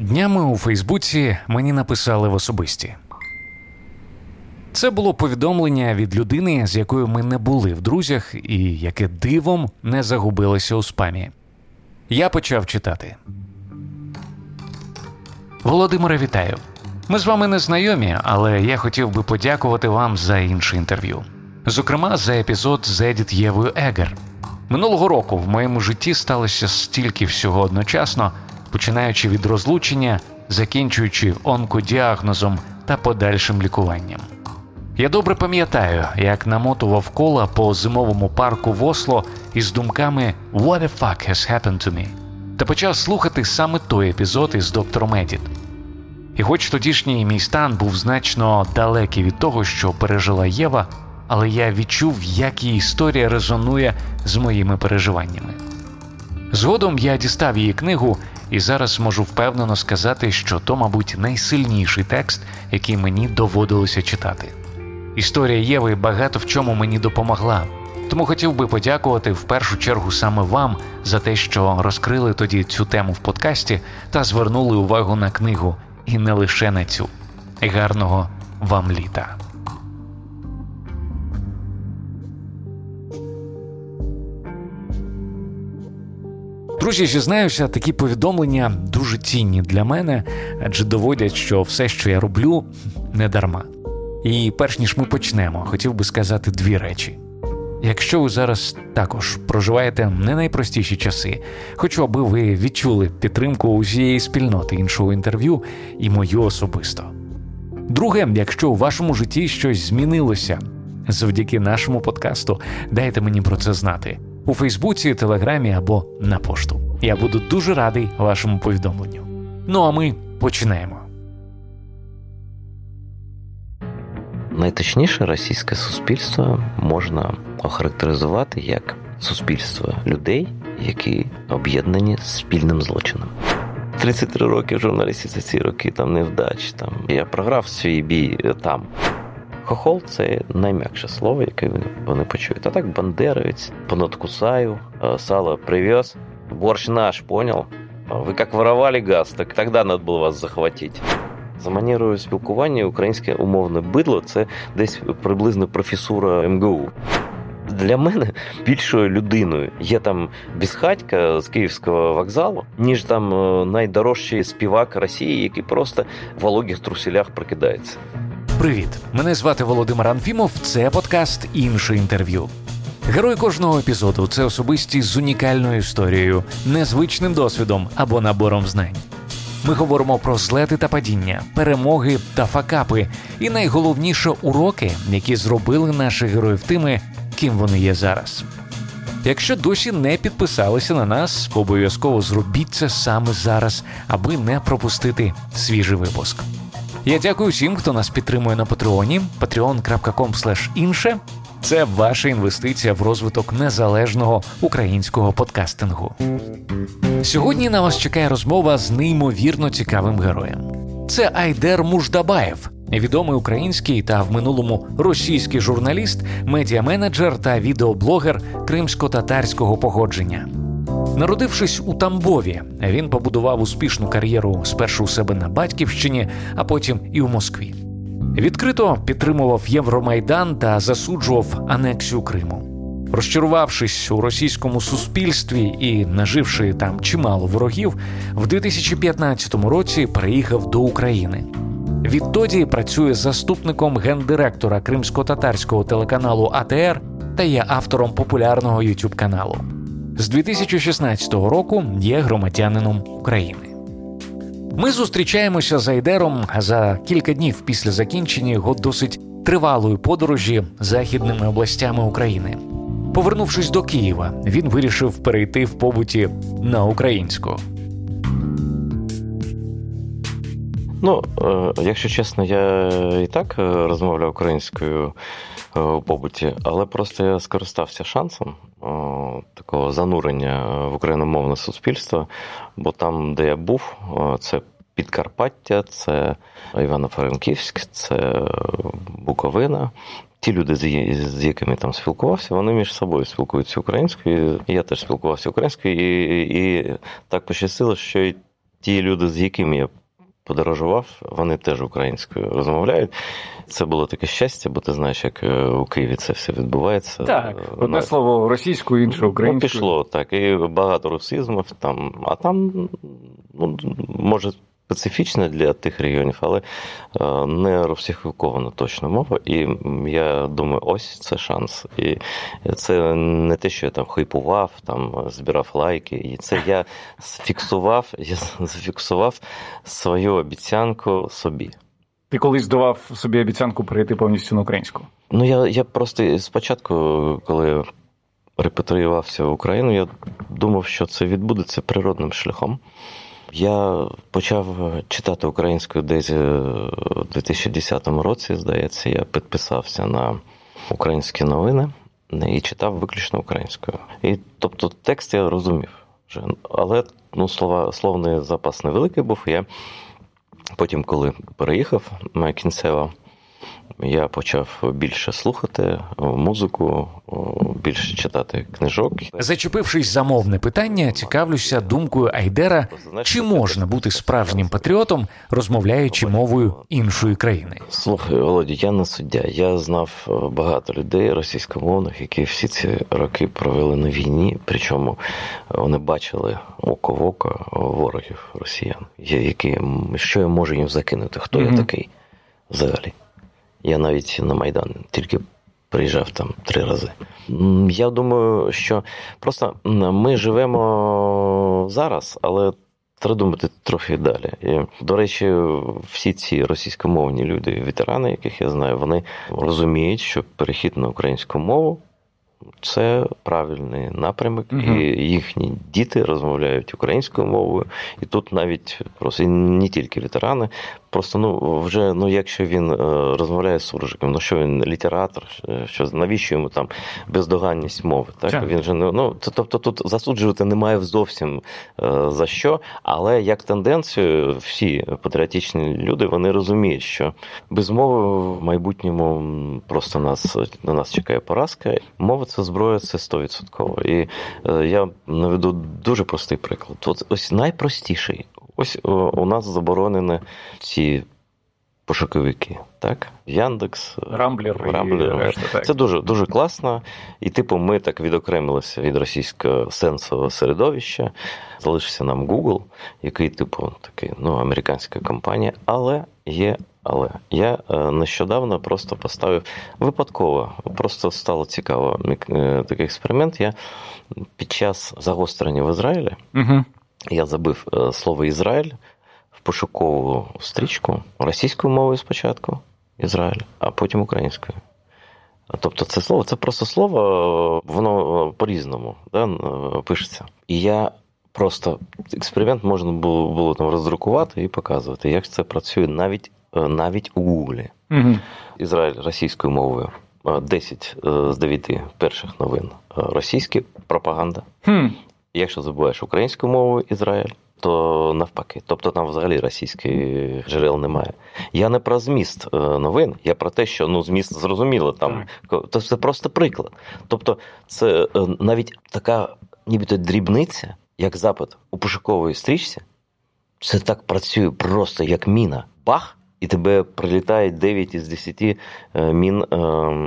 Днями у Фейсбуці мені написали в особисті. Це було повідомлення від людини, з якою ми не були в друзях, і яке дивом не загубилося у спамі. Я почав читати. Володимире, вітаю. Ми з вами не знайомі, але я хотів би подякувати вам за інше інтерв'ю. Зокрема, за епізод з Едіт Євою Егер. Минулого року в моєму житті сталося стільки всього одночасно, починаючи від розлучення, закінчуючи онкодіагнозом та подальшим лікуванням. Я добре пам'ятаю, як намотував кола по зимовому парку в Осло із думками «What the fuck has happened to me?» та почав слухати саме той епізод із доктором Едіт. І хоч тодішній мій стан був значно далекий від того, що пережила Єва, але я відчув, як її історія резонує з моїми переживаннями. Згодом я дістав її книгу і зараз можу впевнено сказати, що то, мабуть, найсильніший текст, який мені доводилося читати. Історія Єви багато в чому мені допомогла, тому хотів би подякувати в першу чергу саме вам за те, що розкрили тоді цю тему в подкасті та звернули увагу на книгу, і не лише на цю. Гарного вам літа! Друзі, зізнаюся, такі повідомлення дуже цінні для мене, адже доводять, що все, що я роблю, не дарма. І перш ніж ми почнемо, хотів би сказати дві речі. Якщо ви зараз також проживаєте не найпростіші часи, хочу, аби ви відчули підтримку усієї спільноти іншого інтерв'ю і мою особисто. Друге, якщо у вашому житті щось змінилося завдяки нашому подкасту, дайте мені про це знати у Фейсбуці, Телеграмі або на пошту. Я буду дуже радий вашому повідомленню. Ну а ми починаємо. Найточніше російське суспільство можна охарактеризувати як суспільство людей, які об'єднані спільним злочином. 33 роки в журналістиці ці роки там невдач. Там я програв свій бій там. Хохол це найм'якше слово, яке вони, почують. А так бандеровець, понадкусаю, сало привез, борщ наш, понял? Ви як воровали газ, так тоді треба було вас захватити. За манерою спілкування українське умовне бидло це десь приблизно професура МГУ. Для мене більшою людиною є там безхатька з київського вокзалу, ніж там найдорожчий співак Росії, який просто в вологих труселях прокидається. Привіт! Мене звати Володимир Анфімов. Це подкаст інше інтерв'ю. Герой кожного епізоду це особистість з унікальною історією, незвичним досвідом або набором знань. Ми говоримо про злети та падіння, перемоги та факапи, і найголовніше уроки, які зробили наших героїв тими, ким вони є зараз. Якщо досі не підписалися на нас, обов'язково зробіть це саме зараз, аби не пропустити свіжий випуск. Я дякую всім, хто нас підтримує на Патреоні, patreon.com інше. Це ваша інвестиція в розвиток незалежного українського подкастингу. Сьогодні на вас чекає розмова з неймовірно цікавим героєм. Це Айдер Муждабаєв, відомий український та в минулому російський журналіст, медіаменеджер та відеоблогер кримсько-татарського походження. Народившись у Тамбові, він побудував успішну кар'єру спершу у себе на батьківщині, а потім і у Москві. Відкрито підтримував Євромайдан та засуджував анексію Криму. Розчарувавшись у російському суспільстві і наживши там чимало ворогів, в 2015 році приїхав до України. Відтоді працює заступником гендиректора кримсько-татарського телеканалу АТР та є автором популярного youtube каналу. З 2016 року є громадянином України. Ми зустрічаємося з Айдером за кілька днів після закінчення його досить тривалої подорожі західними областями України. Повернувшись до Києва, він вирішив перейти в побуті на українську. Ну, е, якщо чесно, я і так е, розмовляв українською е, у побуті, але просто я скористався шансом такого занурення в україномовне суспільство, бо там, де я був, це Підкарпаття, це Івано-Франківськ, це Буковина. Ті люди, з якими там спілкувався, вони між собою спілкуються українською. Я теж спілкувався українською, і і так пощастило, що і ті люди, з якими я подорожував, вони теж українською розмовляють. Це було таке щастя, бо ти знаєш, як е, у Києві це все відбувається. Так, одне слово російською, інше ну, українською. Ну, пішло так. І багато русизмів там, а там ну, може специфічна для тих регіонів, але е, не русифікована точно мова. І я думаю, ось це шанс. І це не те, що я там хайпував, там збирав лайки. І це я фіксував, я зафіксував свою обіцянку собі. Ти колись давав собі обіцянку перейти повністю на українську? Ну я я просто спочатку, коли репатріювався в Україну, я думав, що це відбудеться природним шляхом. Я почав читати українською десь у 2010 році, здається, я підписався на українські новини і читав виключно українською. І тобто текст я розумів. вже. Але ну, слова, словний запас невеликий був. Я потім, коли переїхав кінцево, я почав більше слухати музику, більше читати книжок. Зачепившись за мовне питання, цікавлюся думкою Айдера, чи можна бути справжнім патріотом, розмовляючи мовою іншої країни. Слухай, Володя, я не суддя. Я знав багато людей російськомовних, які всі ці роки провели на війні. Причому вони бачили око в око ворогів росіян, які що я можу їм закинути? Хто mm-hmm. я такий взагалі? Я навіть на Майдан тільки приїжджав там три рази. Я думаю, що просто ми живемо зараз, але треба думати трохи далі. І, До речі, всі ці російськомовні люди, ветерани, яких я знаю, вони розуміють, що перехід на українську мову. Це правильний напрямок, угу. і їхні діти розмовляють українською мовою, і тут навіть просто не тільки ветерани, Просто ну вже ну, якщо він е, розмовляє з суржиком, ну що він літератор, що навіщо йому там бездоганність мови? Так Ча. він же не ну тобто тут засуджувати немає зовсім е, за що, але як тенденцію, всі патріотичні люди вони розуміють, що без мови в майбутньому просто нас на нас чекає поразка. Мова це зброя, це 100%. І е, я наведу дуже простий приклад. От ось найпростіший. Ось у нас заборонені ці пошуковики. Так, Яндекс, Рамблер, Рамблер. І це дуже дуже класно. І, типу, ми так відокремилися від російського сенсового середовища. Залишився нам Google, який, типу, такий ну, американська компанія, але є. Але я е, нещодавно просто поставив випадково, просто стало цікаво е, такий експеримент. Я під час загострення в Ізраїлі угу. Я забив е, слово Ізраїль в пошукову стрічку російською мовою спочатку Ізраїль, а потім українською. Тобто це слово, це просто слово, воно по-різному да, пишеться. І я просто експеримент можна було було там роздрукувати і показувати, як це працює навіть е, навіть у Гуглі. Угу. Ізраїль російською мовою. 10 е, з 9 перших новин російські пропаганда. Хм. Якщо забуваєш українську мову Ізраїль, то навпаки. Тобто там взагалі російських джерел немає. Я не про зміст е, новин, я про те, що ну зміст зрозуміло там. То це просто приклад. Тобто, це е, навіть така, нібито дрібниця, як запит у пошуковій стрічці, це так працює просто як міна. Бах! І тебе прилітає 9 із 10 е, мін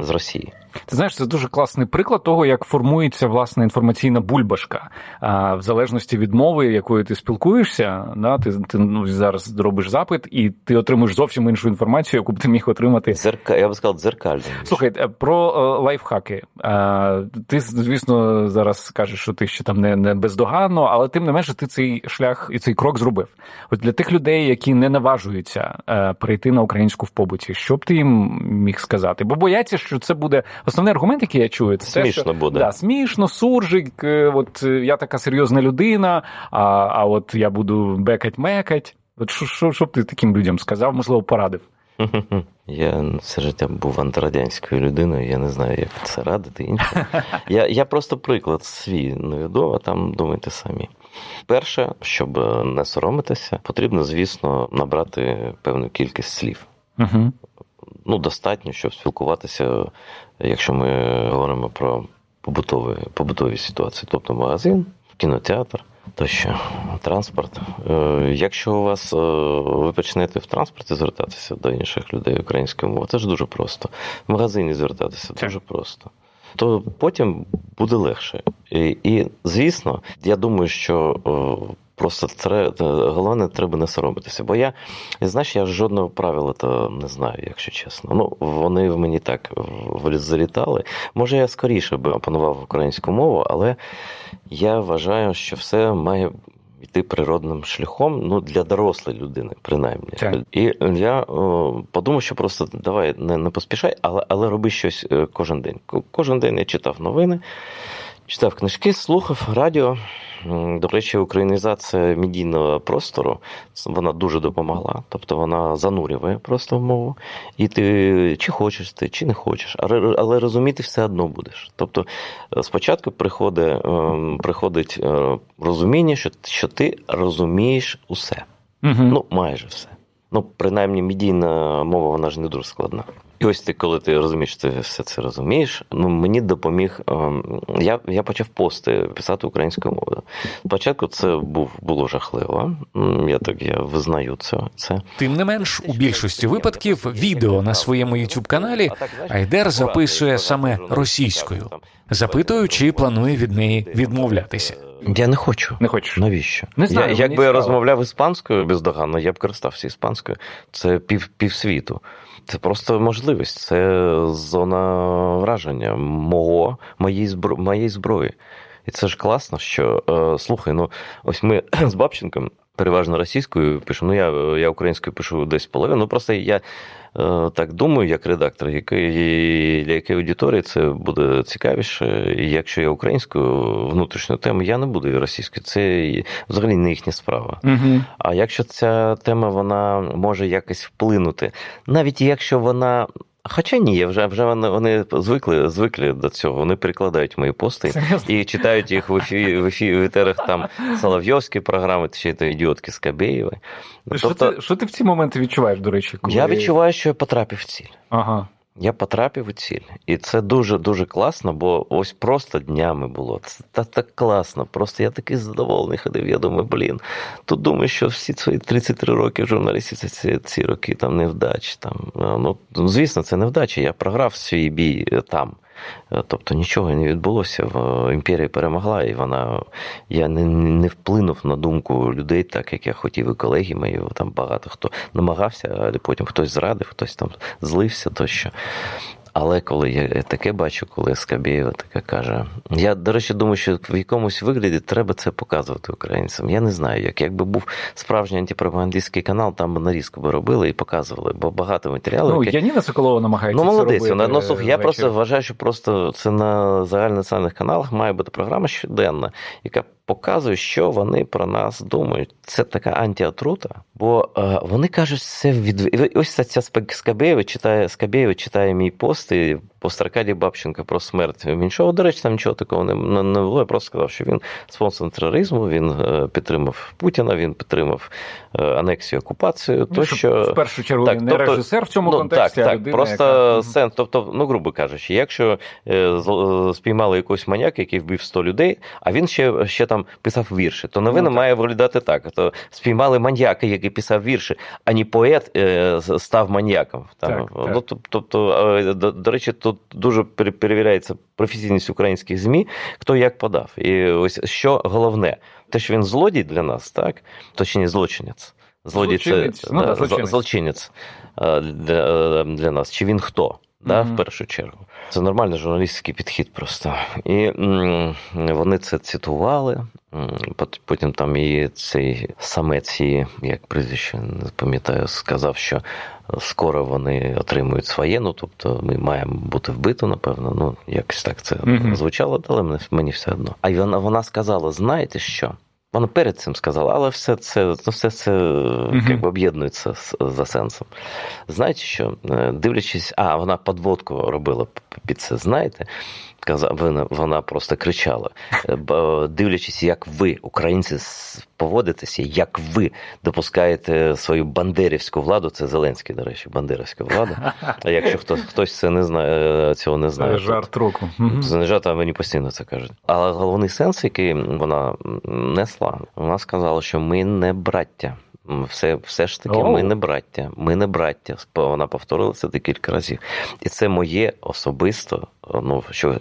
з Росії. Ти знаєш, це дуже класний приклад того, як формується власне інформаційна бульбашка. А в залежності від мови, якою ти спілкуєшся, да, ти ти ну, зараз робиш запит, і ти отримуєш зовсім іншу інформацію, яку б ти міг отримати. Зерка, я би сказав, дзеркально. Слухай, е, про е, лайфхаки. А, Ти, звісно, зараз кажеш, що ти ще там не не бездоганно, але тим не менше, ти цей шлях і цей крок зробив. От для тих людей, які не наважуються е, перейти на українську в побуті, що б ти їм міг сказати? Бо бояться, що це буде основний аргумент, який я чую, це смішно те, що, буде. Да, смішно, суржик. Е, от е, я така серйозна людина, а а от я буду бекать-мекать. От що, що, що б ти таким людям сказав, можливо, порадив? Я все життя був антирадянською людиною, я не знаю, як це радити іншим. Я я просто приклад свій а там думайте самі. Перше, щоб не соромитися, потрібно, звісно, набрати певну кількість слів. Угу ну, достатньо, щоб спілкуватися, якщо ми говоримо про побутові побутові ситуації, тобто магазин, кінотеатр, Тощо, транспорт. Е, якщо у вас е, ви почнете в транспорті звертатися до інших людей українською мовою, це ж дуже просто. В магазині звертатися дуже просто. То потім буде легше. І, і звісно, я думаю, що Просто треба, головне, треба не соромитися. Бо я, знаєш, я жодного правила то не знаю, якщо чесно. Ну, вони в мені так залітали. Може, я скоріше би опанував українську мову, але я вважаю, що все має йти природним шляхом ну, для дорослої людини, принаймні. Так. І я о, подумав, що просто давай не не поспішай, але але роби щось е, кожен день. Кожен день я читав новини, читав книжки, слухав радіо. До речі, українізація медійного простору вона дуже допомогла. Тобто вона занурює просто в мову, і ти чи хочеш ти, чи не хочеш, але розуміти все одно будеш. Тобто е, спочатку приходить ем, приходить е, розуміння, що що ти розумієш усе. Угу. Ну, майже все. Ну, принаймні, медійна мова, вона ж не дуже складна. І ось ти, коли ти розумієш, ти все це розумієш. Ну мені допоміг. Ем, я я почав пости писати українською мовою. Спочатку це був було жахливо. Я так я визнаю це. це. Тим не менш, у більшості випадків відео на своєму youtube каналі Айдер записує саме російською. Запитую, чи планує від неї відмовлятися. Я не хочу. Не хочу. Навіщо? Не знаю, я, Якби я розмовляв іспанською бездоганно, я б користався іспанською. Це пів півсвіту. Це просто можливість, це зона враження мого, моєї збро... моєї зброї. І це ж класно, що е, слухай, ну ось ми з Бабченком переважно російською пишемо. Ну я я українською пишу десь половину. Ну просто я Е, так думаю, як редактор, який, для якої аудиторії це буде цікавіше. І якщо я українською внутрішню тему, я не буду російською. Це взагалі не їхня справа. Угу. А якщо ця тема вона може якось вплинути, навіть якщо вона Хоча ні, вже вже вони вони звикли звикли до цього. Вони перекладають мої пости Серйозно? і читають їх в ефі, в ефі, в етерах там Соловйовські програми, чи то ідіотки Скабєєви. Що тобто, ти що ти в ці моменти відчуваєш, до речі? Коли... Я відчуваю, що я потрапив в ціль. Ага. Я потрапив у ціль. І це дуже-дуже класно, бо ось просто днями було. Це так, так класно. Просто я такий задоволений ходив. Я думаю, блін. Тут думаю, що всі свої 33 роки в журналістиці ці, ці роки там невдачі. Там. Ну, Звісно, це невдача. Я програв свій бій там. Е, тобто нічого не відбулося. Імперія перемогла, і вона я не не вплинув на думку людей, так як я хотів, і колеги мої. Там багато хто намагався, але потім хтось зрадив, хтось там злився тощо. Але коли я таке бачу, коли Скабєєва таке каже, я, до речі, думаю, що в якомусь вигляді треба це показувати українцям. Я не знаю, як якби був справжній антипропагандистський канал, там би нарізку би робили і показували, бо багато матеріалів. Ну, які... Яніна Соколова намагається. Ну, молодець. Це робити ну, слух, я просто вважаю, що просто це на загальнонаціональних каналах має бути програма щоденна, яка показує, що вони про нас думають. Це така антіатрута, бо е, вони кажуть, це від ось ця Скабєєва читає Скабєєва читає мій пост і пост Аркадія Бабченка про смерть Мінчова. До речі, там нічого такого не, не, не було. Я просто сказав, що він спонсор тероризму, він е, підтримав Путіна, він підтримав е, анексію окупацію. Ну, то що в першу чергу так, він не тобто, режисер в цьому ну, контексті. Так, а так, людина, просто яка... сенс, тобто, ну грубо кажучи, якщо е, спіймали якогось маняка, який вбив 100 людей, а він ще ще там писав вірші, то новина ну, має виглядати так. То спіймали маньяка, який писав вірші, а не поет став маньяком. Там, так, ну, так. Тобто, до, до речі, тут дуже перевіряється професійність українських ЗМІ, хто як подав. І ось що головне, те, що він злодій для нас, так точніше злочинець. Злодій злочинець. це ну, да, злочинець, злочинець для, для нас. Чи він хто? Да, mm-hmm. В першу чергу. Це нормальний журналістський підхід просто. І м, вони це цитували. Потім там і цей самець, як прізвище не пам'ятаю, сказав, що скоро вони отримують своє. Ну тобто ми маємо бути вбито, напевно. Ну, якось так це mm-hmm. звучало, але мені все одно. А вона, вона сказала: знаєте що? Вона перед цим сказала, але все це ну, все це uh-huh. якби об'єднується за сенсом. Знаєте що, е, дивлячись, а вона подводку робила під це знаєте. Вона, вона просто кричала, дивлячись, як ви, українці, поводитеся, як ви допускаєте свою бандерівську владу. Це Зеленський, до речі, бандерівська влада. А якщо хтось хтось це не знає, цього не знає, це жарт року. Це не жарт, а мені постійно це кажуть. Але головний сенс, який вона несла, вона сказала, що ми не браття. Все все ж таки, oh. ми не браття, ми не браття. Вона повторила це декілька разів. І це моє особисто. Ну що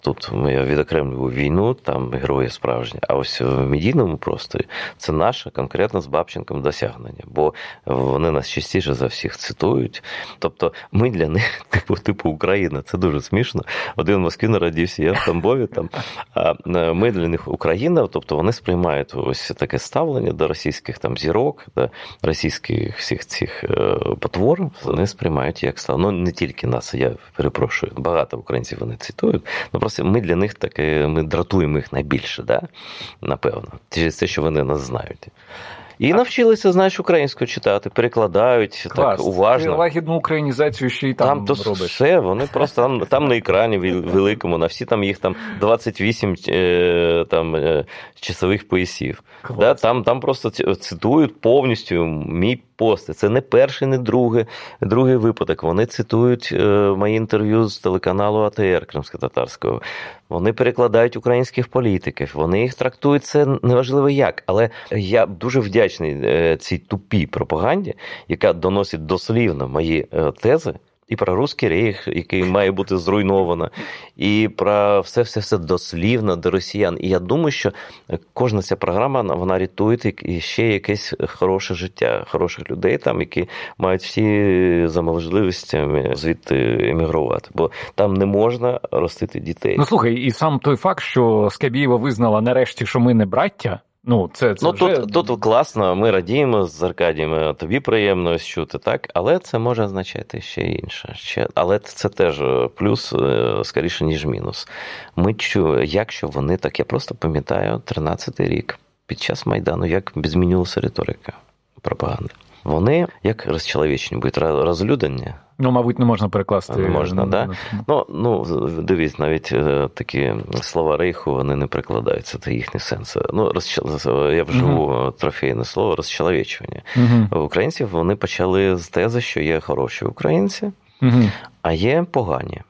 тут я відокремлюю війну, там герої справжні. А ось в медійному просторі це наше конкретно з Бабченком досягнення, бо вони нас частіше за всіх цитують. Тобто, ми для них, типу, типу Україна, це дуже смішно. Один в Москві народився, я в Тамбові там. А ми для них Україна, тобто вони сприймають ось таке ставлення до російських там зірок да, російських всіх цих е, потвор, вони сприймають як стало. Ну не тільки нас, я перепрошую, багато вони цитують. Ну просто ми для них таке, ми дратуємо їх найбільше, да? напевно, через те, що вони нас знають. І навчилися, знаєш, українську читати, перекладають Клас. так уважно. Ти лагідну українізацію ще й там, там то робиш. все, вони просто там там на екрані великому, на всі там їх там 28 е, там, е, часових поясів. Да, Там там просто цитують повністю мій пости. Це не перший, не другий, другий випадок. Вони цитують е, мої інтерв'ю з телеканалу АТР Кримсько-Татарського. Вони перекладають українських політиків, вони їх трактують це неважливо як. Але я дуже вдячний е, цій тупій пропаганді, яка доносить дослівно мої е, тези і про русський рейх, який має бути зруйновано, і про все все все дослівно до росіян. І я думаю, що кожна ця програма вона рятує і ще якесь хороше життя, хороших людей, там, які мають всі за можливостями звідти емігрувати, бо там не можна ростити дітей. Ну слухай, і сам той факт, що Скабієва визнала нарешті, що ми не браття. Ну, це, це ну вже... тут тут класно, ми радіємо з Аркадієм, тобі приємно ось чути, так? Але це може означати ще інше. Ще... Але це теж плюс е, скоріше, ніж мінус. Ми чу... Якщо вони так, я просто пам'ятаю 13-й рік під час Майдану, як змінилася риторика пропаганди. Вони як розчоловічні будуть розлюдені. Ну, мабуть, не можна перекласти. Не можна, да? Ну, ну, дивись, навіть е, такі слова рейху вони не прикладаються, це їхній сенс. Ну, розчел... Я вживу uh трофейне слово розчоловічування. uh Українців вони почали з тези, що є хороші українці, uh а є погані.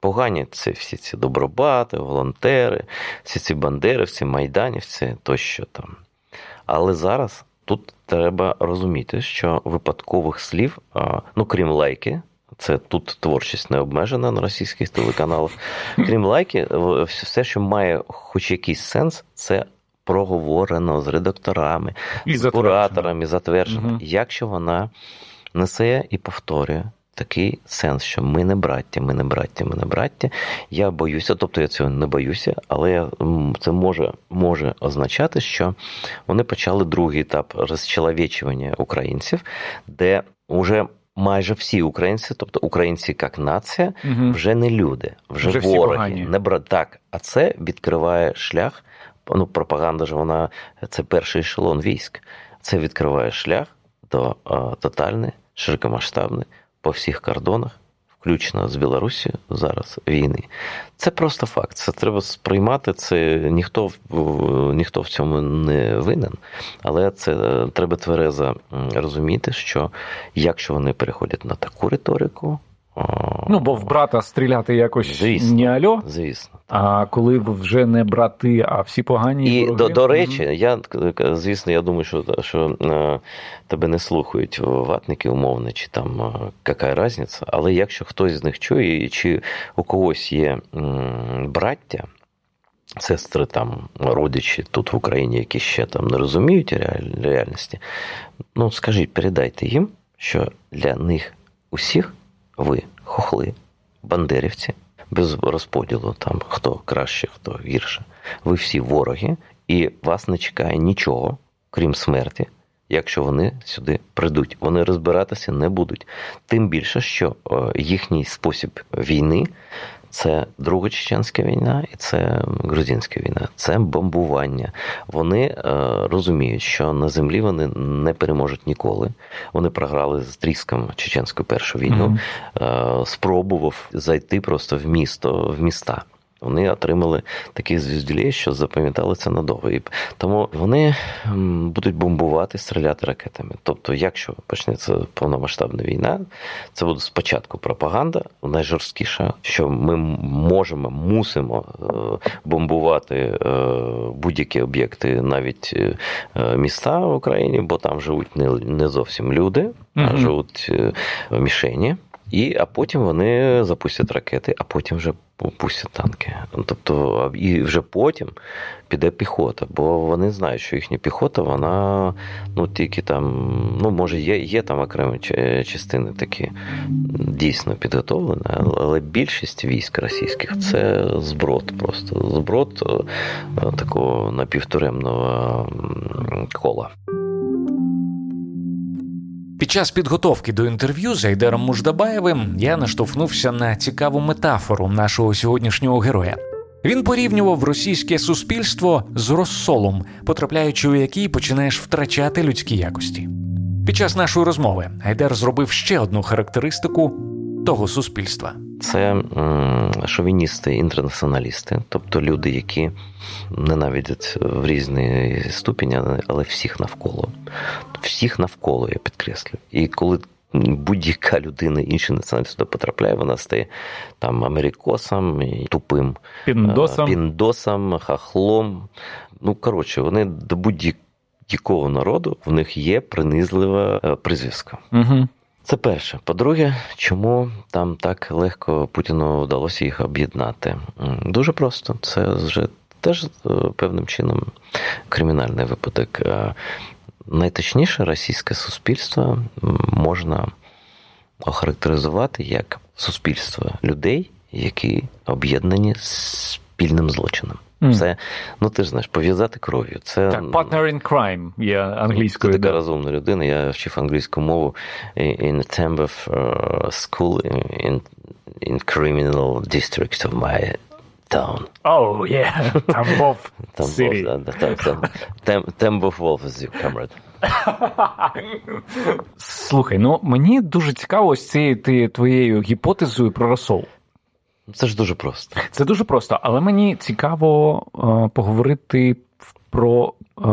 Погані це всі ці добробати, волонтери, всі ці бандерівці, майданівці тощо там. Але зараз тут треба розуміти, що випадкових слів, ну крім лайки, це тут творчість не обмежена на російських телеканалах. Крім лайки, все, що має хоч якийсь сенс, це проговорено з редакторами, і з кураторами, затверджено. Угу. Якщо вона несе і повторює такий сенс, що ми не браття, ми не браття, ми не браття. Я боюся, тобто я цього не боюся, але це може може означати, що вони почали другий етап розчеловічування українців, де вже майже всі українці, тобто українці як нація, угу. вже не люди, вже, вже вороги, не брат. Так, а це відкриває шлях. Ну, пропаганда ж вона це перший ешелон військ. Це відкриває шлях до тотальної, широкомасштабної по всіх кордонах, включно з Білорусі зараз війни. Це просто факт. Це треба сприймати. Це ніхто ніхто в цьому не винен, але це треба тверезо розуміти, що якщо вони переходять на таку риторику. Ну, бо в брата стріляти якось звісно, не альо. Звісно. А коли вже не брати, а всі погані. І до до речі, я звісно, я думаю, що що е, тебе не слухають ватники умовно, чи там е, яка різниця, але якщо хтось з них чує, чи у когось є браття. Сестри там, родичі тут в Україні, які ще там не розуміють реальності, ну скажіть, передайте їм, що для них усіх ви хохли, бандерівці, без розподілу, там хто краще, хто гірше. Ви всі вороги, і вас не чекає нічого, крім смерті, якщо вони сюди прийдуть. Вони розбиратися не будуть. Тим більше, що е, їхній спосіб війни Це Друга Чеченська війна і це грузинська війна, це бомбування. Вони е, розуміють, що на землі вони не переможуть ніколи. Вони програли з тріском чеченську першу війну, mm-hmm. е, спробував зайти просто в місто, в міста. Вони отримали такі звіздюлі, що запам'ятали це надовго. І тому вони будуть бомбувати, стріляти ракетами. Тобто, якщо почнеться повномасштабна війна, це буде спочатку пропаганда, найжорсткіша, що ми можемо, мусимо е, бомбувати е, будь-які об'єкти, навіть е, міста в Україні, бо там живуть не зовсім люди, а живуть мішені. І а потім вони запустять ракети, а потім вже пустять танки. Тобто, і вже потім піде піхота, бо вони знають, що їхня піхота, вона ну тільки там, ну може, є є там окремі частини такі дійсно підготовлені, але більшість військ російських це зброд, просто зброд е, такого напівтуремного кола. Під час підготовки до інтерв'ю з Айдером Муждабаєвим я наштовхнувся на цікаву метафору нашого сьогоднішнього героя. Він порівнював російське суспільство з розсолом, потрапляючи у який починаєш втрачати людські якості. Під час нашої розмови Айдер зробив ще одну характеристику того суспільства. Це шовіністи, інтернаціоналісти, тобто люди, які ненавидять в різні ступені, але всіх навколо. Всіх навколо, я підкреслю. І коли будь-яка людина іншої національності туди потрапляє, вона стає там америкосом, тупим піндосом, піндосом хахлом. Ну, коротше, вони до будь-якого народу в них є принизлива е, призв'язка. Угу. Це перше. По-друге, чому там так легко Путіну вдалося їх об'єднати? Дуже просто. Це вже теж е, певним чином кримінальний випадок. Е, найточніше російське суспільство можна охарактеризувати як суспільство людей, які об'єднані спільним злочином. Mm. Ну ти ж знаєш, пов'язати кров'ю. Це так, partner in crime є англійською. Це така да. розумна людина. Я вчив англійську мову in a Tambov school in, in criminal district of my town. Oh, yeah. Tambov City. Tambov Wolf is your comrade. Слухай, ну мені дуже цікаво ось цією твоєю гіпотезою про розсол. Це ж дуже просто. Це дуже просто, але мені цікаво е, поговорити про е,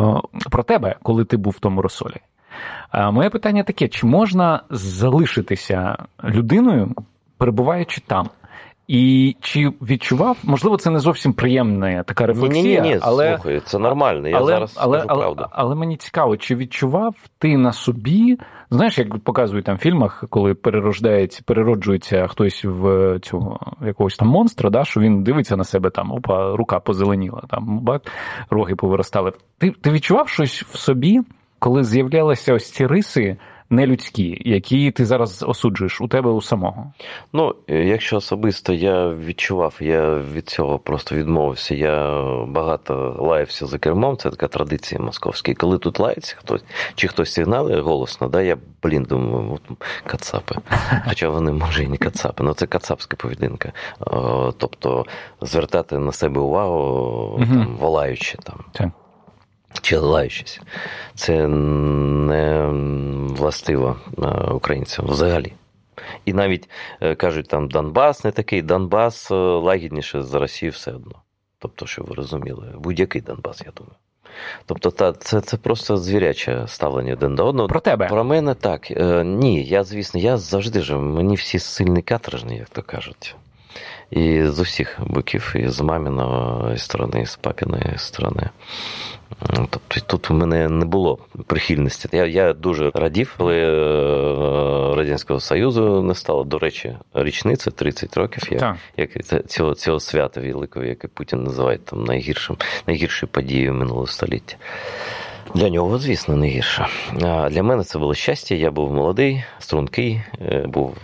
про тебе, коли ти був в тому розсолі. Е, моє питання таке: чи можна залишитися людиною, перебуваючи там? І чи відчував, можливо, це не зовсім приємна така рефлексія, ні, ні, ні, але слухай, це нормально. Я але, зараз але, скажу але, правду. Але, але мені цікаво, чи відчував ти на собі? Знаєш, як показують там в фільмах, коли перерождається, перероджується хтось в цього якогось там монстра, да, що він дивиться на себе там, опа, рука позеленіла, там бак, роги повиростали. Ти, Ти відчував щось в собі, коли з'являлися ось ці риси? Нелюдські, які ти зараз осуджуєш у тебе у самого? Ну, якщо особисто я відчував, я від цього просто відмовився. Я багато лаявся за кермом, це така традиція московська. І Коли тут лається хтось, чи хтось сигналить голосно, да, я, блін, думаю, от кацапи. Хоча вони, може, і не кацапи, але це кацапська поведінка. Тобто звертати на себе увагу, там, волаючи там. Чи лаючись. Це не властиво е, українцям взагалі. І навіть е, кажуть, там Донбас не такий, Донбас е, лагідніше за Росію все одно. Тобто, що ви розуміли, будь-який Донбас, я думаю. Тобто, та, це це просто звіряче ставлення один до одного. Про тебе? Про мене так. Е, Ні, я, звісно, я завжди ж, мені всі сильні каторжні, як то кажуть. І з усіх боків, і з маміної сторони, і з папіної сторони. Тобто тут в мене не було прихильності. Я я дуже радів, коли е, Радянського Союзу не стало. До речі, річниця 30 років. Як, як цього цього свята великого, яке Путін називає там найгіршим, найгіршою подією минулого століття. Для нього, звісно, не гірше. А для мене це було щастя. Я був молодий, стрункий, е, був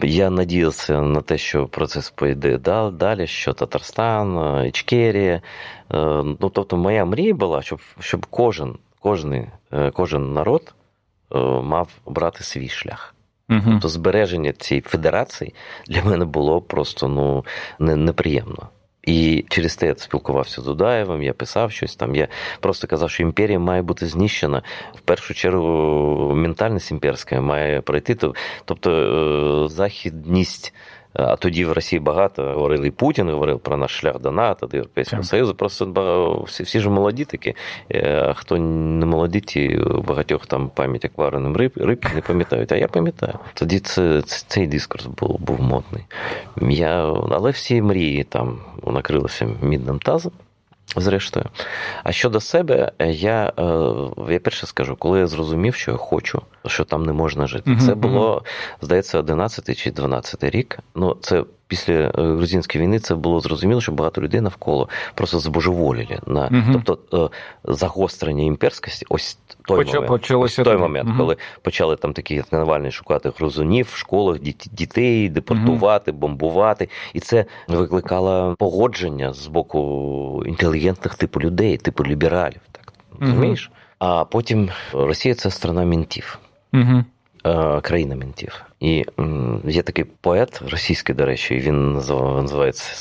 я надіявся на те, що процес пойде далі, що Татарстан, Ічкерія. Е, ну, Тобто, моя мрія була, щоб щоб кожен кожен, е, кожен народ е, мав брати свій шлях. Угу. Тобто збереження цієї федерації для мене було просто ну не, неприємно. І через те я спілкувався з Дудаєвим, я писав щось там. Я просто казав, що імперія має бути знищена. В першу чергу ментальність імперська має пройти. Тобто е, західність а тоді в Росії багато говорили і Путін говорив про наш шлях до НАТО, до Європейського так. Союзу. Просто всі всі ж молоді такі. Е, а хто не молоді, ті багатьох там пам'ять акваріумним риб, риб не пам'ятають. А я пам'ятаю. Тоді це, цей дискурс був був модний. Я, Але всі мрії там накрилися мідним тазом. Зрештою, а щодо себе, я е, я перше скажу, коли я зрозумів, що я хочу, що там не можна жити. Це було, здається, 11 чи 12 рік. Ну, це після е, грузинської війни це було зрозуміло, що багато людей навколо просто збожеволіли на угу. тобто е, загострення імперськості. Ось той Поч... момент, ось той момент, угу. коли почали там такі як Навальний шукати грузунів в школах, дітей депортувати, угу. бомбувати, і це викликало погодження з боку інтелігентних типу людей, типу лібералів. Так розумієш? А потім Росія це страна мінтів. Угу. Країна мінтів. І є такий поет російський, до речі, він називається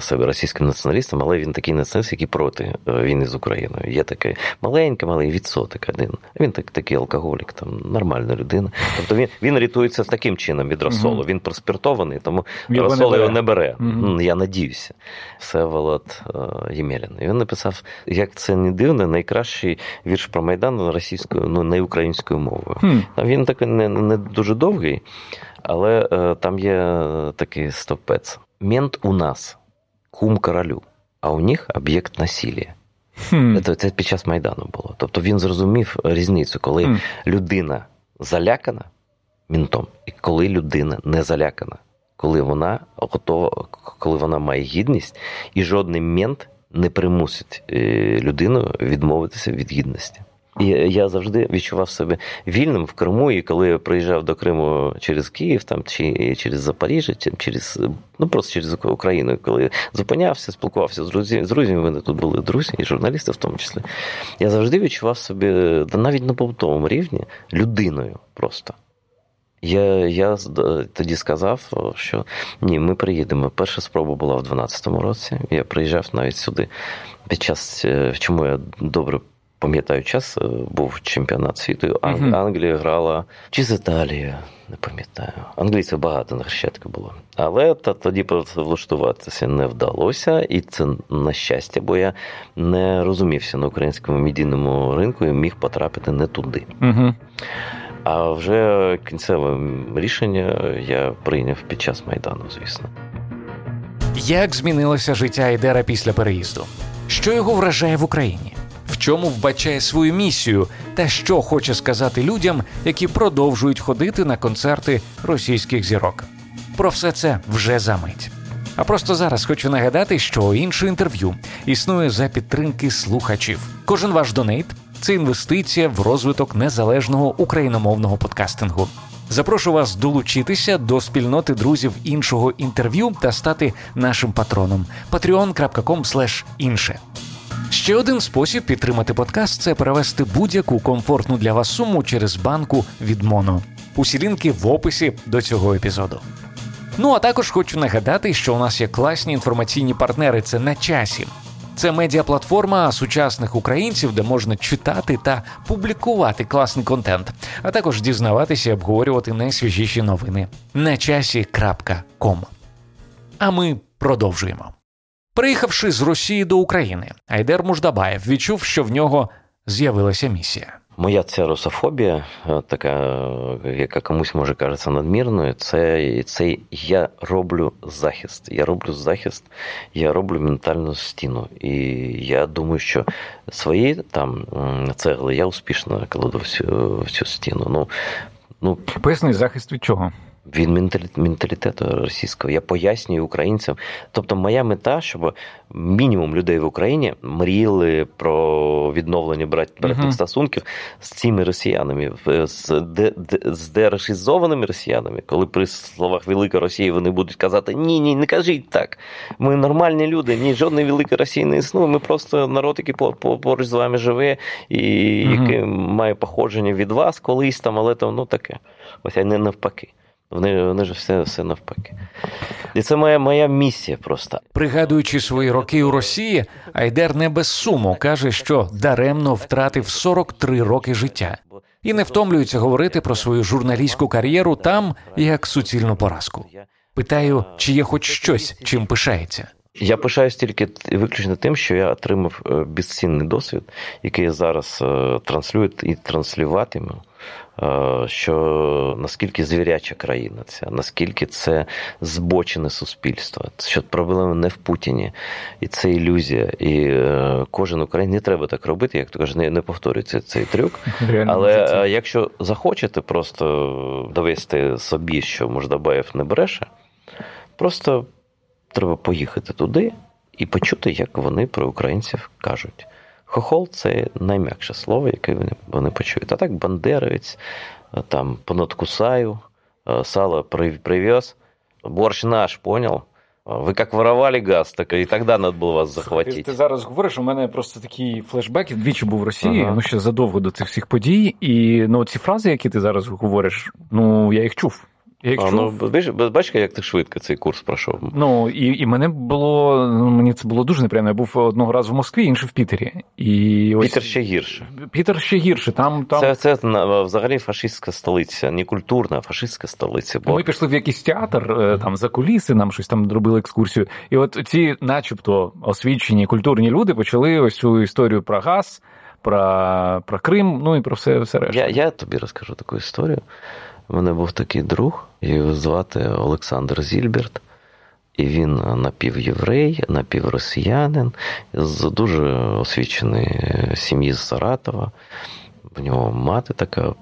себе російським націоналістом, але він такий націоналіст, який проти е, війни з Україною. Є такий маленький, малий відсоток один. Він так, такий алкоголік, там нормальна людина. Тобто він він рятується таким чином від розсолу. Він проспіртований, тому його розсол його не бере. Угу. Я надіюся. Всеволод е, Ємелін. І він написав, як це не дивно, найкращий вірш про Майдан російською, ну не українською мовою. Хм. Він такий не, не дуже довгий. Але е, там є такий стовпець. Мент у нас кум королю, а у них об'єкт насилля. Хм. Це, це під час Майдану було. Тобто він зрозумів різницю, коли хм. людина залякана мінтом, і коли людина не залякана, коли вона готова, коли вона має гідність, і жодний мент не примусить е, людину відмовитися від гідності. І я завжди відчував себе вільним в Криму. І коли я приїжджав до Криму через Київ, там чи через Запоріжжя, чи через ну просто через Україну, коли зупинявся, спілкувався з друзями, з друзями, мене тут були друзі, і журналісти в тому числі. Я завжди відчував себе навіть на побутовому рівні людиною просто. Я я тоді сказав, що ні, ми приїдемо. Перша спроба була в 2012 році. Я приїжджав навіть сюди під час, е, чому я добре пам'ятаю час, е, був чемпіонат світу. Ан- Англія грала чи з Італією, не пам'ятаю. Англійців багато на хрещатку було. Але та тоді влаштуватися не вдалося, і це на щастя, бо я не розумівся на українському медійному ринку і міг потрапити не туди. Угу. А вже кінцеве рішення я прийняв під час майдану, звісно. Як змінилося життя Айдера після переїзду? Що його вражає в Україні? В чому вбачає свою місію та що хоче сказати людям, які продовжують ходити на концерти російських зірок. Про все це вже за мить. А просто зараз хочу нагадати, що інше інтерв'ю існує за підтримки слухачів. Кожен ваш донейт це інвестиція в розвиток незалежного україномовного подкастингу. Запрошу вас долучитися до спільноти друзів іншого інтерв'ю та стати нашим патроном. patreon.com інше. Ще один спосіб підтримати подкаст це перевести будь-яку комфортну для вас суму через банку від Моно. Усі лінки в описі до цього епізоду. Ну а також хочу нагадати, що у нас є класні інформаційні партнери. Це на часі. Це медіаплатформа сучасних українців, де можна читати та публікувати класний контент, а також дізнаватися і обговорювати найсвіжіші новини. На часі.ком. А ми продовжуємо. Приїхавши з Росії до України, Айдер Муждабаєв відчув, що в нього з'явилася місія. Моя ця русофобія, е, така, е, яка комусь може кажеться надмірною, це це я роблю захист. Я роблю захист, я роблю ментальну стіну. І я думаю, що свої там цегли я успішно кладу всю, всю стіну. Ну, ну, Поясни захист від чого? Він менталітету російського. Я пояснюю українцям. Тобто, моя мета, щоб мінімум людей в Україні мріяли про відновлення братних uh-huh. стосунків з цими росіянами, з де, де, з дерешизованими росіянами, коли при словах Велика Росія вони будуть казати Ні, ні, не кажіть так. Ми нормальні люди, ні, жодної великої Росії не існує. Ми просто народ, який поруч з вами живе, і uh-huh. який має походження від вас колись там, але там ну таке. Ось а не навпаки. Вони вони ж все все навпаки. І це моя моя місія просто. Пригадуючи свої роки у Росії, Айдер не без суму каже, що даремно втратив 43 роки життя, і не втомлюється говорити про свою журналістську кар'єру там як суцільну поразку. Питаю, чи є хоч щось, чим пишається. Я пишаюсь тільки виключно тим, що я отримав е, безцінний досвід, який я зараз е, транслюю і транслюватиму. Е, що наскільки звіряча країна ця, наскільки це збочене суспільство, що проблема не в Путіні, і це ілюзія. І кожен українець не треба так робити, як то каже, не, не повторюється цей трюк. Реально Але це. якщо захочете просто довести собі, що Мождабаєв не бреше, просто треба поїхати туди і почути, як вони про українців кажуть. Хохол це найм'якше слово, яке вони вони почують. А так бандеровець, там понадкусаю, сало привез, борщ наш, понял? Ви як воровали газ, так і тоді треба було вас захватити. Ти, ти зараз говориш, у мене просто такі флешбеки, двічі був в Росії, ага. ну ще задовго до цих всіх подій. І ну, ці фрази, які ти зараз говориш, ну я їх чув. Якщо... А, ну, бачиш, бачиш, як ти швидко цей курс пройшов. Ну, і і мене було, ну, мені це було дуже неприємно. Я був одного разу в Москві, інший в Пітері. І ось... Пітер ще гірше. Пітер ще гірше. Там, там... Це це взагалі фашистська столиця, не культурна, а фашистська столиця. Бо... Ми пішли в якийсь театр, е, там за куліси, нам щось там робили екскурсію. І от ці, начебто, освічені культурні люди почали ось цю історію про газ, про про Крим, ну і про все все решта. Я, Я тобі розкажу таку історію. У мене був такий друг, його звати Олександр Зільберт, і він напівєврей, напівросіянин, з дуже освіченої сім'ї з Саратова. В нього мати така,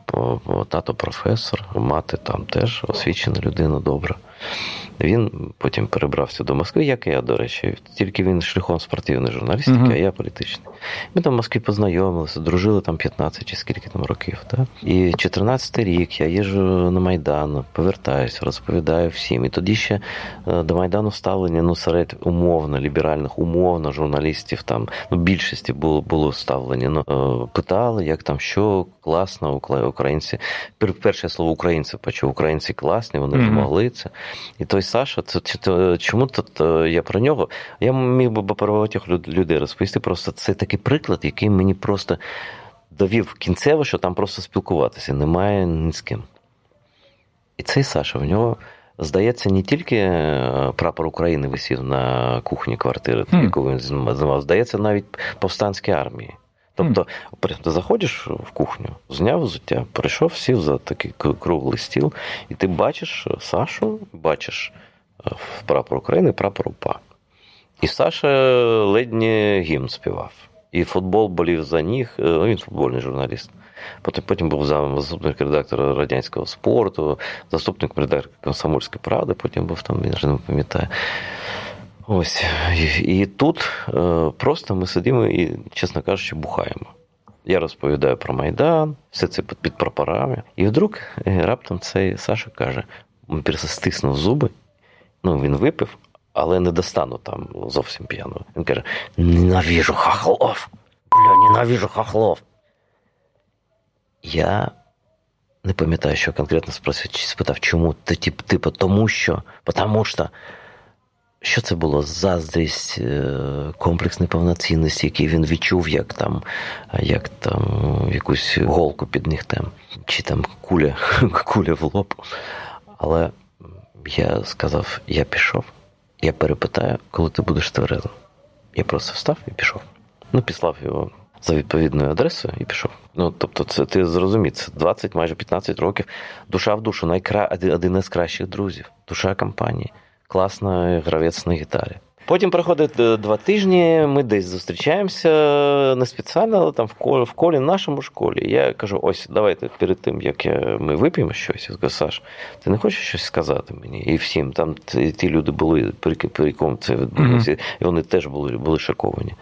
тато професор, мати там теж освічена людина добра. Він потім перебрався до Москви, як і я, до речі, тільки він шляхом спортивної журналістики, uh-huh. а я політичний. Ми там в Москві познайомилися, дружили там 15 чи скільки там років. Так? І 14-й рік я їжджу на Майдан, повертаюся, розповідаю всім. І тоді ще е, до Майдану ставлення ну, серед умовно, ліберальних, умовно журналістів, там ну, більшості було було ставлення. Ну, е, Питали, як там, що класно, українці. Перше слово українці почув, українці класні, вони mm-hmm. змогли це. І той Саша, це, це чому тут е, я про нього? Я міг би про багатьох людей розповісти. Просто це такий приклад, який мені просто довів кінцево, що там просто спілкуватися немає ні з ким. І цей Саша в нього. Здається, не тільки е, прапор України висів на кухні квартири, mm. яку він займав, здається, навіть повстанській армії. Тобто, ти заходиш в кухню, зняв взуття, прийшов, сів за такий круглий стіл, і ти бачиш Сашу, бачиш е, прапор України, прапор УПА. І Саша ледь не гімн співав. І футбол болів за ніг, е, ну, він футбольний журналіст. Потім потім був заступник редактора радянського спорту, заступник редактора Комсомольської правди, потім був там, він вже не пам'ятає. Ось. І, тут е, просто ми сидимо і, чесно кажучи, бухаємо. Я розповідаю про Майдан, все це під, прапорами. І вдруг е, раптом цей Саша каже: він стиснув зуби, ну він випив, але не достану там зовсім п'яного. Він каже: Ненавіжу хахлов. Бля, ненавіжу хахлов. Я не пам'ятаю, що конкретно спросив, чи спитав, чому? Типу, типу, тому що, тому що. Що це було? Заздрість, е, комплекс неповноцінності, який він відчув, як там як там якусь голку під нігтем, чи там куля куля в лоб. Але я сказав: я пішов, я перепитаю, коли ти будеш тверезим. Я просто встав і пішов. Ну, післав його за відповідною адресою і пішов. Ну, тобто, це ти зрозумій, це 20, майже 15 років. Душа в душу, найкра... один із кращих друзів, душа компанії класний гравець на гітарі. Потім проходить е, два тижні, ми десь зустрічаємося не спеціально, але там в колі, в колі, нашому школі. Я кажу: ось, давайте перед тим, як я, ми вип'ємо щось, я кажу, Саш, ти не хочеш щось сказати мені? І всім там ті, ті люди були, при, при якому це відбулося, mm-hmm. і вони теж були, були шоковані.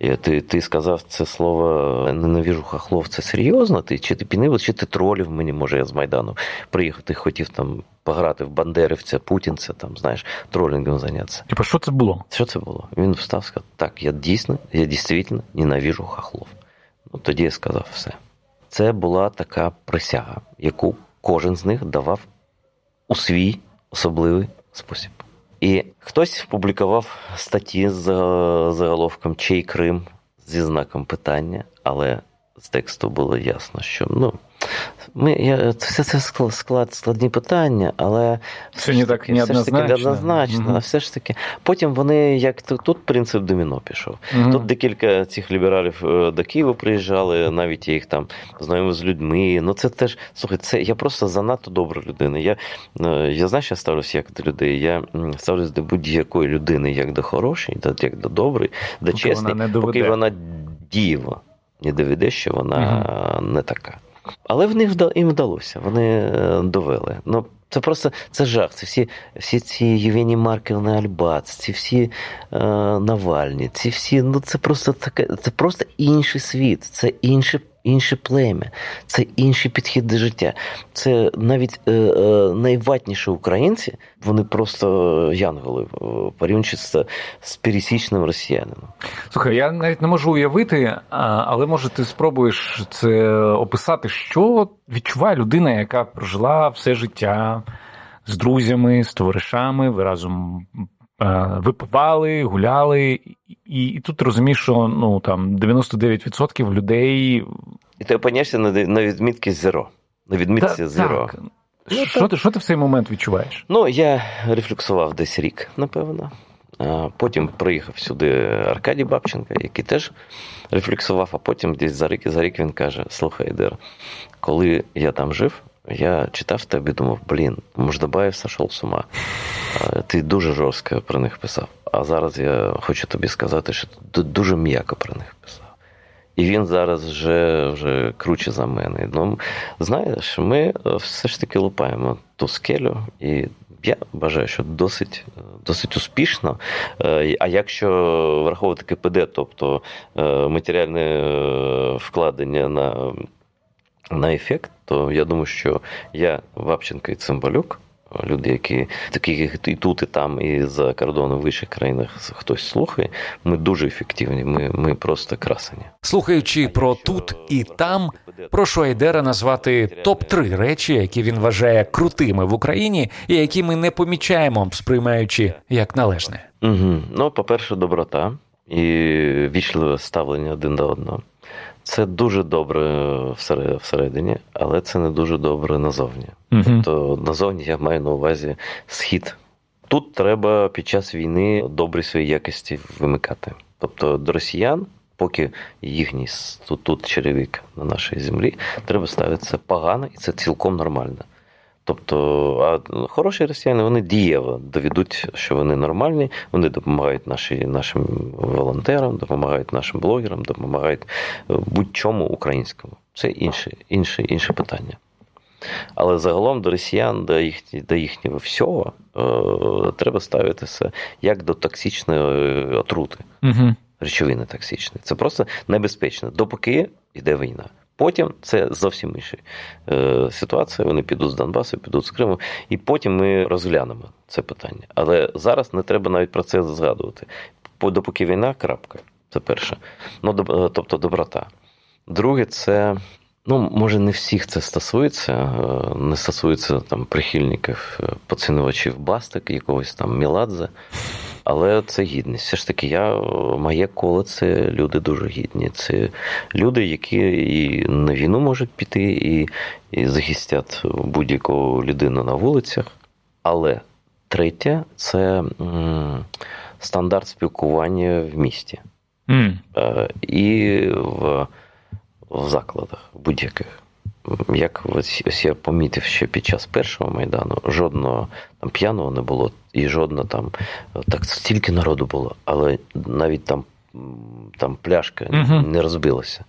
І ти ти сказав це слово ненавіжу хахлов, це серйозно? Ти Чи ти пінив, чи ти тролів мені, може, я з Майдану приїхав, ти хотів там пограти в Бандерівця, Путінця, там, знаєш, тролінгом зайнятися. Типа, що це було? Що це було? Він встав сказав, так, я дійсно, я дійсно ненавіжу хахлов. Ну, Тоді я сказав все. Це була така присяга, яку кожен з них давав у свій особливий спосіб. І хтось публікував статті з заголовком Чий Крим зі знаком питання, але з тексту було ясно, що ну, ми, я, Все це склад, складні питання, але все не так все ж таки однозначно. Угу. Все ж таки, потім вони, як тут принцип доміно пішов. Угу. Тут декілька цих лібералів е, до Києва приїжджали, навіть я їх там знайомив з людьми. Ну це теж слухай, це я просто занадто добра людина. Я е, я знаю, що я ставлюся як до людей. Я ставлюсь до будь-якої людини, як до хорошої, як до доброї, до чесної, поки вона дієва. Не доведе, що вона угу. не така. Але в них їм вдалося, вони е, довели. Ну, Це просто це жах. Це всі всі ці Євгеній Марківни Альбац, ці всі е, Навальні, ці всі, ну це просто таке, це просто інший світ, це інший інше плем'я, це інший підхід до життя. Це навіть е, е, найватніші українці, вони просто янголи е, порівнюючи з, пересічним росіянином. Слухай, я навіть не можу уявити, але може ти спробуєш це описати, що відчуває людина, яка прожила все життя з друзями, з товаришами, ви разом випивали, гуляли, і і тут розумієш, що ну там 99% людей. І ти опиняєшся на на відмітки зеро. На відмітці зеро. Так. Ну, що, ти, що ти в цей момент відчуваєш? Ну, я рефлексував десь рік, напевно. Потім приїхав сюди Аркадій Бабченко, який теж рефлексував, а потім десь за рік за рік він каже: Слухай, Дер, коли я там жив, я читав тебе і думав, блін, Мождабаєв сошов з ума. Ти дуже жорстко про них писав. А зараз я хочу тобі сказати, що ти дуже м'яко про них писав. І він зараз вже вже круче за мене. Ну, Знаєш, ми все ж таки лупаємо ту скелю, і я вважаю, що досить досить успішно. А якщо враховувати КПД, тобто е, матеріальне е, вкладення на на ефект, то я думаю, що я Вапченко і Цимбалюк, люди, які такі і тут, і там, і за кордоном в інших країнах хтось слухає. Ми дуже ефективні. Ми ми просто красені. Слухаючи про тут і там, прошу Айдера назвати топ 3 речі, які він вважає крутими в Україні, і які ми не помічаємо, сприймаючи як належне. Угу. Ну, по перше, доброта і вічливе ставлення один до одного. Це дуже добре всередині, але це не дуже добре назовні. uh Тобто назовні я маю на увазі схід. Тут треба під час війни добрі свої якості вимикати. Тобто до росіян, поки їхній тут, тут черевик на нашій землі, треба ставитися погано, і це цілком нормально. Тобто, а хороші росіяни вони дієво доведуть, що вони нормальні, вони допомагають наші, нашим волонтерам, допомагають нашим блогерам, допомагають е, будь-чому українському. Це інше, інше, інше питання. Але загалом до росіян, до їх, до їхнього всього, е, треба ставитися як до токсичної отрути, угу. речовини токсичної. Це просто небезпечно, допоки йде війна. Потім це зовсім інша е, ситуація. Вони підуть з Донбасу, підуть з Криму, і потім ми розглянемо це питання. Але зараз не треба навіть про це згадувати. Допоки війна, крапка. Це перше. Ну, е, тобто доброта. Друге, це. Ну, може, не всіх це стосується, е, не стосується там прихильників, поцінувачів Бастик, якогось там Міладзе. Але це гідність. Все ж таки, я моє коло це люди дуже гідні. Це люди, які і на війну можуть піти, і і захистять будь-яку людину на вулицях. Але третє це м, стандарт спілкування в місті mm. і в, в закладах будь-яких. Як ось, я помітив, що під час першого майдану жодного там п'яного не було, і жодного там так стільки народу було, але навіть там там пляшка угу. не розбилася.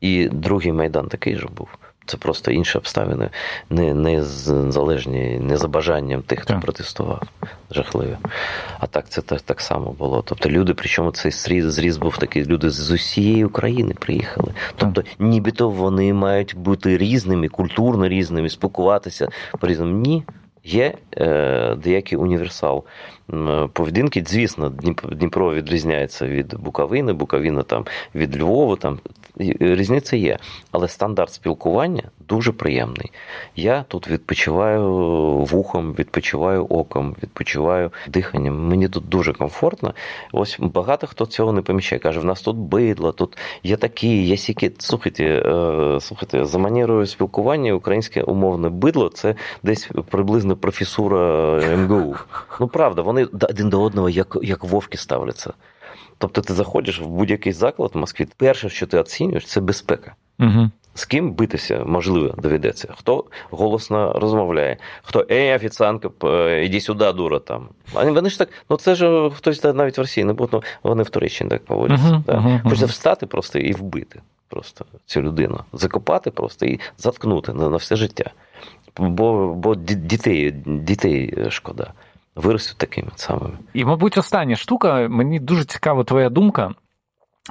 І другий майдан такий же був. Це просто інші обставини, не не залежні, не за бажанням тих, хто так. протестував. Жахливі. А так це так так само було. Тобто люди, причому цей зріз, зріз був такий, люди з усієї України приїхали. Тобто, нібито вони мають бути різними, культурно різними, спілкуватися по різному. Ні. Є е, деякий універсал поведінки. Звісно, Дніпро відрізняється від Буковини, Буковина там від Львова. Там різниця є, але стандарт спілкування дуже приємний. Я тут відпочиваю вухом, відпочиваю оком, відпочиваю диханням. Мені тут дуже комфортно. Ось багато хто цього не помічає. Каже, в нас тут бидло, тут є такі, є сіки. Слухайте, е, слухайте, за манерою спілкування українське умовне бидло це десь приблизно професура МГУ. Ну правда, вони один до одного як, як вовки ставляться. Тобто ти заходиш в будь-який заклад в Москві, перше, що ти оцінюєш, це безпека. Угу. З ким битися можливо доведеться? Хто голосно розмовляє, хто ей, офіціантка, іди сюди, дура там. Вони ж так, ну це ж хтось навіть в Росії не буде, ну, вони в Туреччині так поводяться. Uh-huh, uh-huh, Хочеться встати просто і вбити просто цю людину, закопати просто і заткнути на, на все життя. Бо бо дітей, дітей шкода виростуть такими самими. І, мабуть, остання штука, мені дуже цікава твоя думка.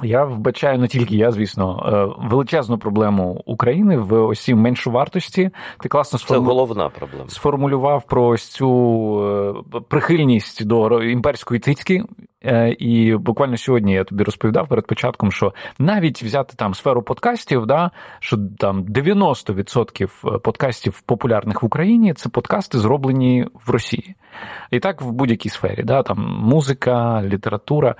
Я вбачаю не тільки я, звісно, е, величезну проблему України в осі меншовартості. Ти класно сформу... Це головна проблема. сформулював про ось цю е, прихильність до імперської цицьки. Е, і буквально сьогодні я тобі розповідав перед початком, що навіть взяти там сферу подкастів, да, що там 90% подкастів популярних в Україні це подкасти, зроблені в Росії. І так в будь-якій сфері, да, там музика, література.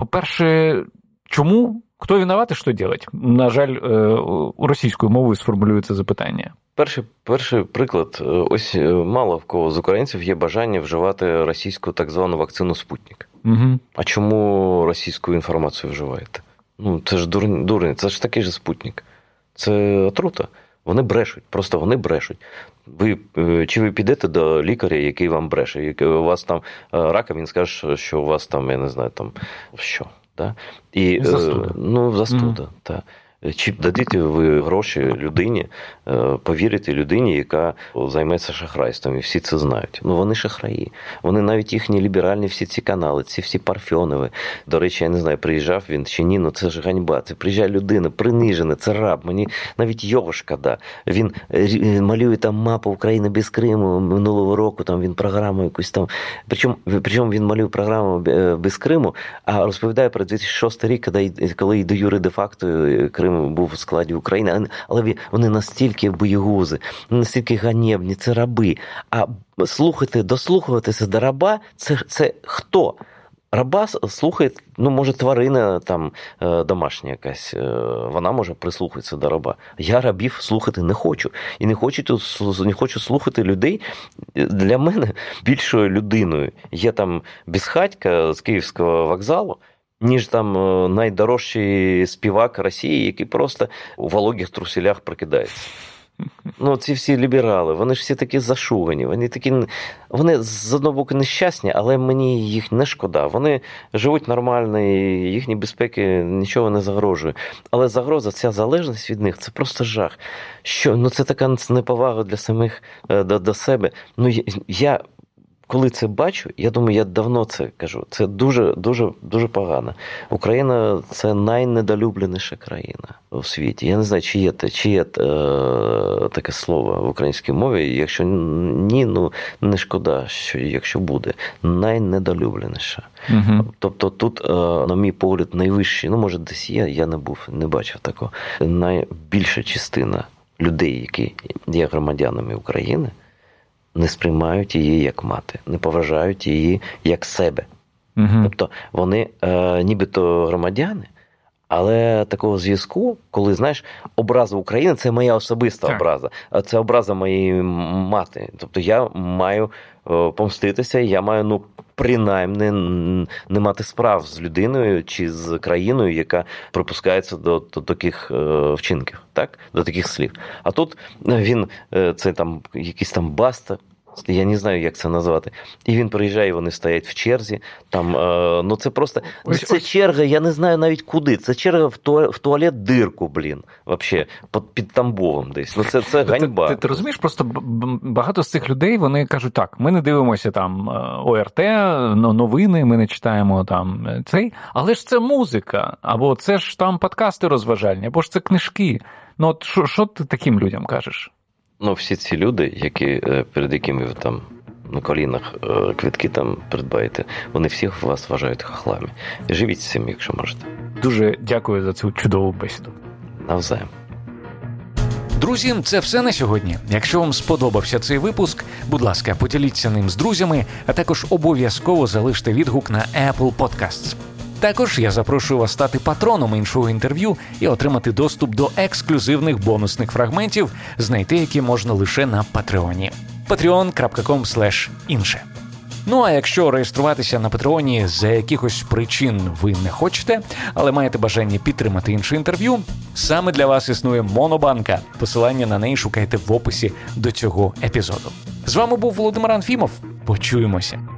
По-перше, чому? Хто винуватий, що робити? На жаль, е, російською мовою сформулюється запитання. Перший перший приклад: е, ось е, мало в кого з українців є бажання вживати російську так звану вакцину Спутник. Угу. А чому російську інформацію вживаєте? Ну це ж дурні, дурні, це ж такий же спутник. Це отрута. Вони брешуть, просто вони брешуть. Ви чи ви підете до лікаря, який вам бреше, який у вас там рака, він скаже, що у вас там, я не знаю, там що. Да? І, Застуда. Ну, застуда, mm. так. Чи дадите ви гроші людині, е, повірите людині, яка займеться шахрайством, і всі це знають. Ну вони шахраї. Вони навіть їхні ліберальні всі ці канали, ці всі парфьонові. До речі, я не знаю, приїжджав він чи ні, ну це ж ганьба. Це приїжджає людина, принижена, це раб. Мені навіть його шкода. Він малює там мапу України без Криму минулого року. Там він програму якусь там. Причому причому він малює програму е, без Криму, а розповідає про 2006 рік, коли коли до Юри де факто е, Крим. Крим був у складі України, але вони настільки боєгузи, настільки ганебні, це раби. А слухати, дослухуватися до раба це, це хто? Раба слухає, ну, може, тварина там е, домашня якась, е, вона може прислухатися до раба. Я рабів слухати не хочу. І не хочу не хочу слухати людей. Для мене більшою людиною є там безхатька з Київського вокзалу ніж там е, найдорожчий співак Росії, який просто у вологих труселях прокидається. Ну, ці всі ліберали, вони ж всі такі зашугані, вони такі, вони з одного боку нещасні, але мені їх не шкода. Вони живуть нормально, і їхній безпеки нічого не загрожує. Але загроза, ця залежність від них це просто жах. Що ну це така неповага для самих е, до, до себе. Ну я коли це бачу, я думаю, я давно це кажу. Це дуже дуже дуже погано. Україна це найнедолюбленіша країна у світі. Я не знаю, чи є чи є е, таке слово в українській мові. Якщо ні, ну не шкода, що якщо буде найнедолюбленіша. Угу. Тобто, тут, е, на мій погляд, найвищий, ну може, десь є, я не був, не бачив такого. Найбільша частина людей, які є громадянами України не сприймають її як мати, не поважають її як себе. Угу. Тобто вони е, нібито громадяни, Але такого зв'язку, коли знаєш, образа України це моя особиста Так. образа, а це образа моєї мати. Тобто я маю помститися, я маю ну принаймні не мати справ з людиною чи з країною, яка припускається до, до таких е, вчинків, так до таких слів. А тут він е, це там якийсь там баста. Я не знаю, як це назвати. І він приїжджає, вони стоять в черзі. Там, е, ну це просто Ось- це ось- черга, я не знаю навіть куди. Це черга в, туа- в туалет дирку, блін. Вообще, під, під Тамбовом десь. Ну це, це ганьба. ти, ти розумієш, просто багато з цих людей вони кажуть так: ми не дивимося там е, ОРТ, новини, ми не читаємо там е, цей, але ж це музика, або це ж там подкасти розважальні, або ж це книжки. Ну, от що ти таким людям кажеш? Ну, всі ці люди, які, е, перед якими ви там на колінах е, квитки там придбаєте, вони всіх вас вважають хахлами. Живіть з цим, якщо можете. Дуже дякую за цю чудову бесіду. Навзаєм. Друзі, це все на сьогодні. Якщо вам сподобався цей випуск, будь ласка, поділіться ним з друзями, а також обов'язково залиште відгук на Apple Podcasts. Також я запрошую вас стати патроном іншого інтерв'ю і отримати доступ до ексклюзивних бонусних фрагментів, знайти які можна лише на Патреоні. patreon.com інше. Ну а якщо реєструватися на Патреоні за якихось причин ви не хочете, але маєте бажання підтримати інше інтерв'ю, саме для вас існує Монобанка. Посилання на неї шукайте в описі до цього епізоду. З вами був Володимир Анфімов. Почуємося.